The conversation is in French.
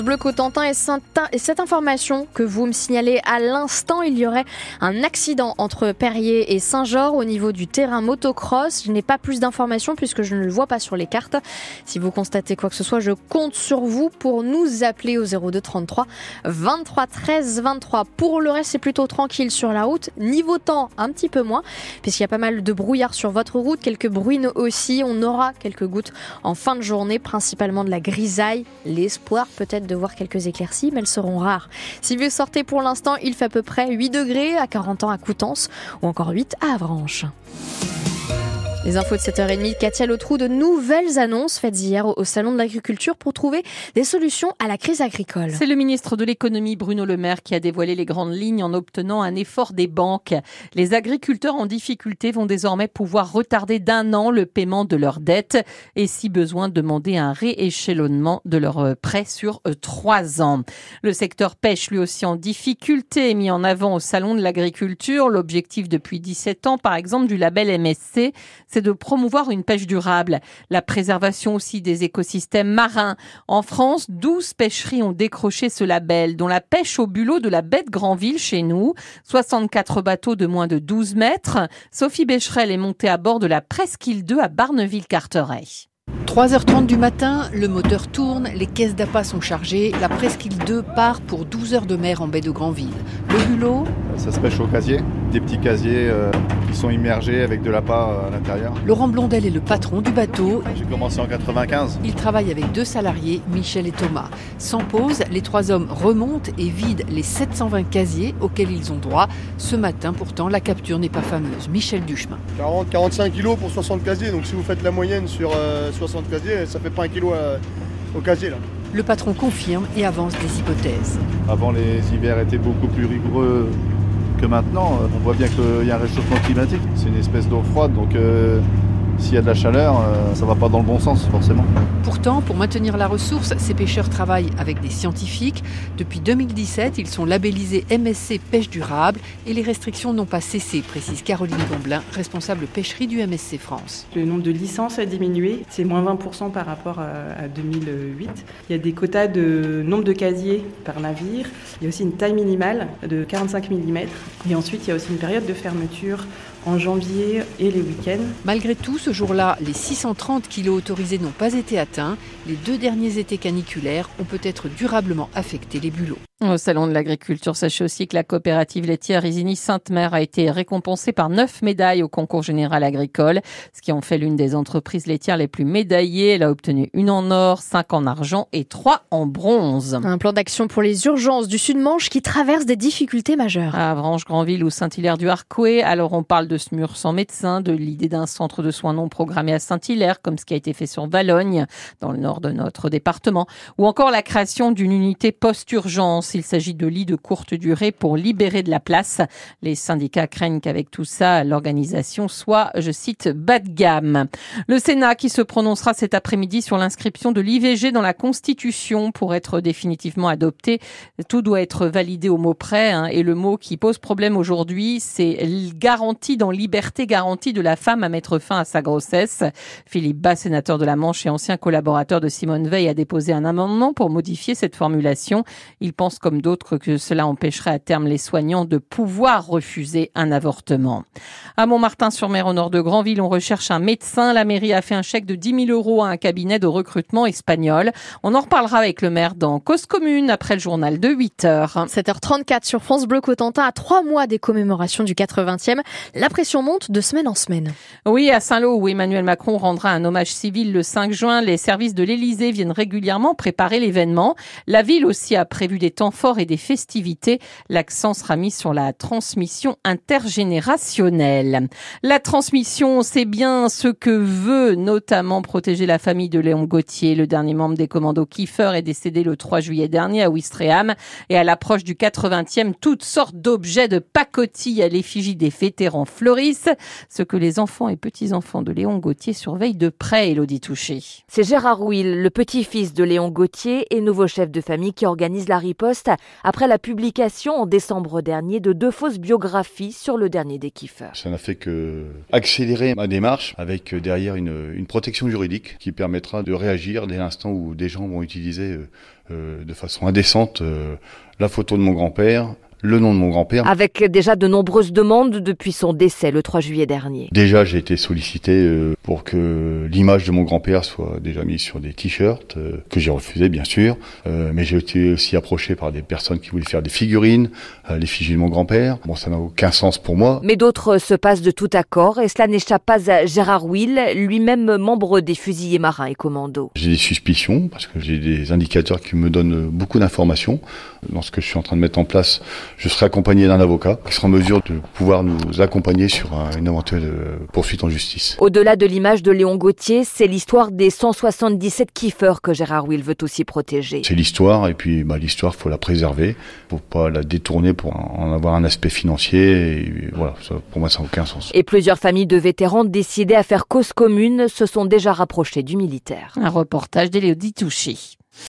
Bleu Cotentin et, et cette information que vous me signalez à l'instant, il y aurait un accident entre Perrier et Saint-Georges au niveau du terrain motocross. Je n'ai pas plus d'informations puisque je ne le vois pas sur les cartes. Si vous constatez quoi que ce soit, je compte sur vous pour nous appeler au 02 33 23 13 23. Pour le reste, c'est plutôt tranquille sur la route. Niveau temps, un petit peu moins puisqu'il y a pas mal de brouillard sur votre route, quelques bruines aussi. On aura quelques gouttes en fin de journée, principalement de la grisaille, l'espoir peut-être de voir quelques éclaircies, mais elles seront rares. Si vous sortez pour l'instant, il fait à peu près 8 degrés à 40 ans à Coutances ou encore 8 à Avranches. Les infos de 7h30, Katia Lotrou, de nouvelles annonces faites hier au Salon de l'Agriculture pour trouver des solutions à la crise agricole. C'est le ministre de l'économie Bruno Le Maire qui a dévoilé les grandes lignes en obtenant un effort des banques. Les agriculteurs en difficulté vont désormais pouvoir retarder d'un an le paiement de leurs dettes et si besoin demander un rééchelonnement de leurs euh, prêts sur euh, trois ans. Le secteur pêche lui aussi en difficulté mis en avant au Salon de l'Agriculture. L'objectif depuis 17 ans par exemple du label MSC c'est de promouvoir une pêche durable, la préservation aussi des écosystèmes marins. En France, 12 pêcheries ont décroché ce label, dont la pêche au bulot de la baie de Granville chez nous, 64 bateaux de moins de 12 mètres. Sophie Becherel est montée à bord de la Presqu'île 2 à Barneville-Carteret. 3h30 du matin, le moteur tourne, les caisses d'appât sont chargées, la presqu'île 2 part pour 12 heures de mer en baie de Granville. Le bulot Ça se pêche au casier, des petits casiers euh, qui sont immergés avec de l'appât euh, à l'intérieur. Laurent Blondel est le patron du bateau. J'ai commencé en 95. Il travaille avec deux salariés, Michel et Thomas. Sans pause, les trois hommes remontent et vident les 720 casiers auxquels ils ont droit. Ce matin, pourtant, la capture n'est pas fameuse. Michel Duchemin. 40-45 kilos pour 60 casiers, donc si vous faites la moyenne sur 60 euh, casiers, ça fait pas un kilo au casier là. Le patron confirme et avance des hypothèses. Avant, les hivers étaient beaucoup plus rigoureux maintenant. On voit bien qu'il y a un réchauffement climatique. C'est une espèce d'eau froide, donc euh, s'il y a de la chaleur, euh, ça va pas dans le bon sens forcément. Pour maintenir la ressource, ces pêcheurs travaillent avec des scientifiques. Depuis 2017, ils sont labellisés MSC Pêche Durable et les restrictions n'ont pas cessé, précise Caroline Gomblin, responsable pêcherie du MSC France. Le nombre de licences a diminué, c'est moins 20% par rapport à 2008. Il y a des quotas de nombre de casiers par navire. Il y a aussi une taille minimale de 45 mm. Et ensuite, il y a aussi une période de fermeture en janvier et les week-ends. Malgré tout, ce jour-là, les 630 kilos autorisés n'ont pas été atteints. Les deux derniers étés caniculaires ont peut-être durablement affecté les bulots. Au Salon de l'Agriculture, sachez aussi que la coopérative laitière Isigny Sainte-Mère a été récompensée par neuf médailles au concours général agricole, ce qui en fait l'une des entreprises laitières les plus médaillées. Elle a obtenu une en or, cinq en argent et trois en bronze. Un plan d'action pour les urgences du Sud-Manche qui traverse des difficultés majeures. À Avranches, Granville ou Saint-Hilaire du Harcouët, alors on parle de ce mur sans médecin, de l'idée d'un centre de soins non programmé à Saint-Hilaire, comme ce qui a été fait sur Valogne, dans le nord de notre département, ou encore la création d'une unité post-urgence il s'agit de lits de courte durée pour libérer de la place. Les syndicats craignent qu'avec tout ça, l'organisation soit, je cite, bas de gamme. Le Sénat qui se prononcera cet après-midi sur l'inscription de l'IVG dans la Constitution pour être définitivement adopté. Tout doit être validé au mot près. Hein, et le mot qui pose problème aujourd'hui, c'est garantie dans liberté garantie de la femme à mettre fin à sa grossesse. Philippe Bas, sénateur de la Manche et ancien collaborateur de Simone Veil, a déposé un amendement pour modifier cette formulation. Il pense comme d'autres que cela empêcherait à terme les soignants de pouvoir refuser un avortement. À Montmartin-sur-Mer, au nord de Granville, on recherche un médecin. La mairie a fait un chèque de 10 000 euros à un cabinet de recrutement espagnol. On en reparlera avec le maire dans Cause Commune après le journal de 8 heures. 7h34 sur France Bleu Cotentin à trois mois des commémorations du 80e. La pression monte de semaine en semaine. Oui, à Saint-Lô où Emmanuel Macron rendra un hommage civil le 5 juin, les services de l'Élysée viennent régulièrement préparer l'événement. La ville aussi a prévu des temps forts et des festivités. L'accent sera mis sur la transmission intergénérationnelle. La transmission, c'est bien ce que veut notamment protéger la famille de Léon Gauthier. Le dernier membre des commandos Kiefer est décédé le 3 juillet dernier à Ouistreham et à l'approche du 80e, toutes sortes d'objets de pacotille à l'effigie des vétérans fleurissent, ce que les enfants et petits-enfants de Léon Gauthier surveillent de près, Elodie Touché. C'est Gérard Rouy Le petit-fils de Léon Gauthier et nouveau chef de famille qui organise la riposte après la publication en décembre dernier de deux fausses biographies sur le dernier des kiffeurs. Ça n'a fait que accélérer ma démarche avec derrière une, protection juridique qui permettra de réagir dès l'instant où des gens vont utiliser euh, euh, de façon indécente euh, la photo de mon grand-père, le nom de mon grand-père. Avec déjà de nombreuses demandes depuis son décès le 3 juillet dernier. Déjà, j'ai été sollicité euh, pour que l'image de mon grand-père soit déjà mise sur des t-shirts, euh, que j'ai refusé bien sûr, euh, mais j'ai été aussi approché par des personnes qui voulaient faire des figurines, l'effigie de mon grand-père. Bon, ça n'a aucun sens pour moi. Mais d'autres se passent de tout accord et cela n'échappe pas à Gérard Will, lui-même membre des fusiliers marins et commandos. J'ai des suspicions parce que j'ai des indicateurs qui me donnent beaucoup d'informations. Dans ce que je suis en train de mettre en place, je serai accompagné d'un avocat qui sera en mesure de pouvoir nous accompagner sur une éventuelle euh, poursuite en justice. Au-delà de l'image de Léon Gauthier, c'est l'histoire des 177 kiffeurs que Gérard Will veut aussi protéger. C'est l'histoire et puis bah, l'histoire, faut la préserver, faut pas la détourner pour en avoir un aspect financier. Et voilà, ça, pour moi, ça n'a aucun sens. Et plusieurs familles de vétérans décidées à faire cause commune se sont déjà rapprochées du militaire. Un reportage d'Élodie Touché.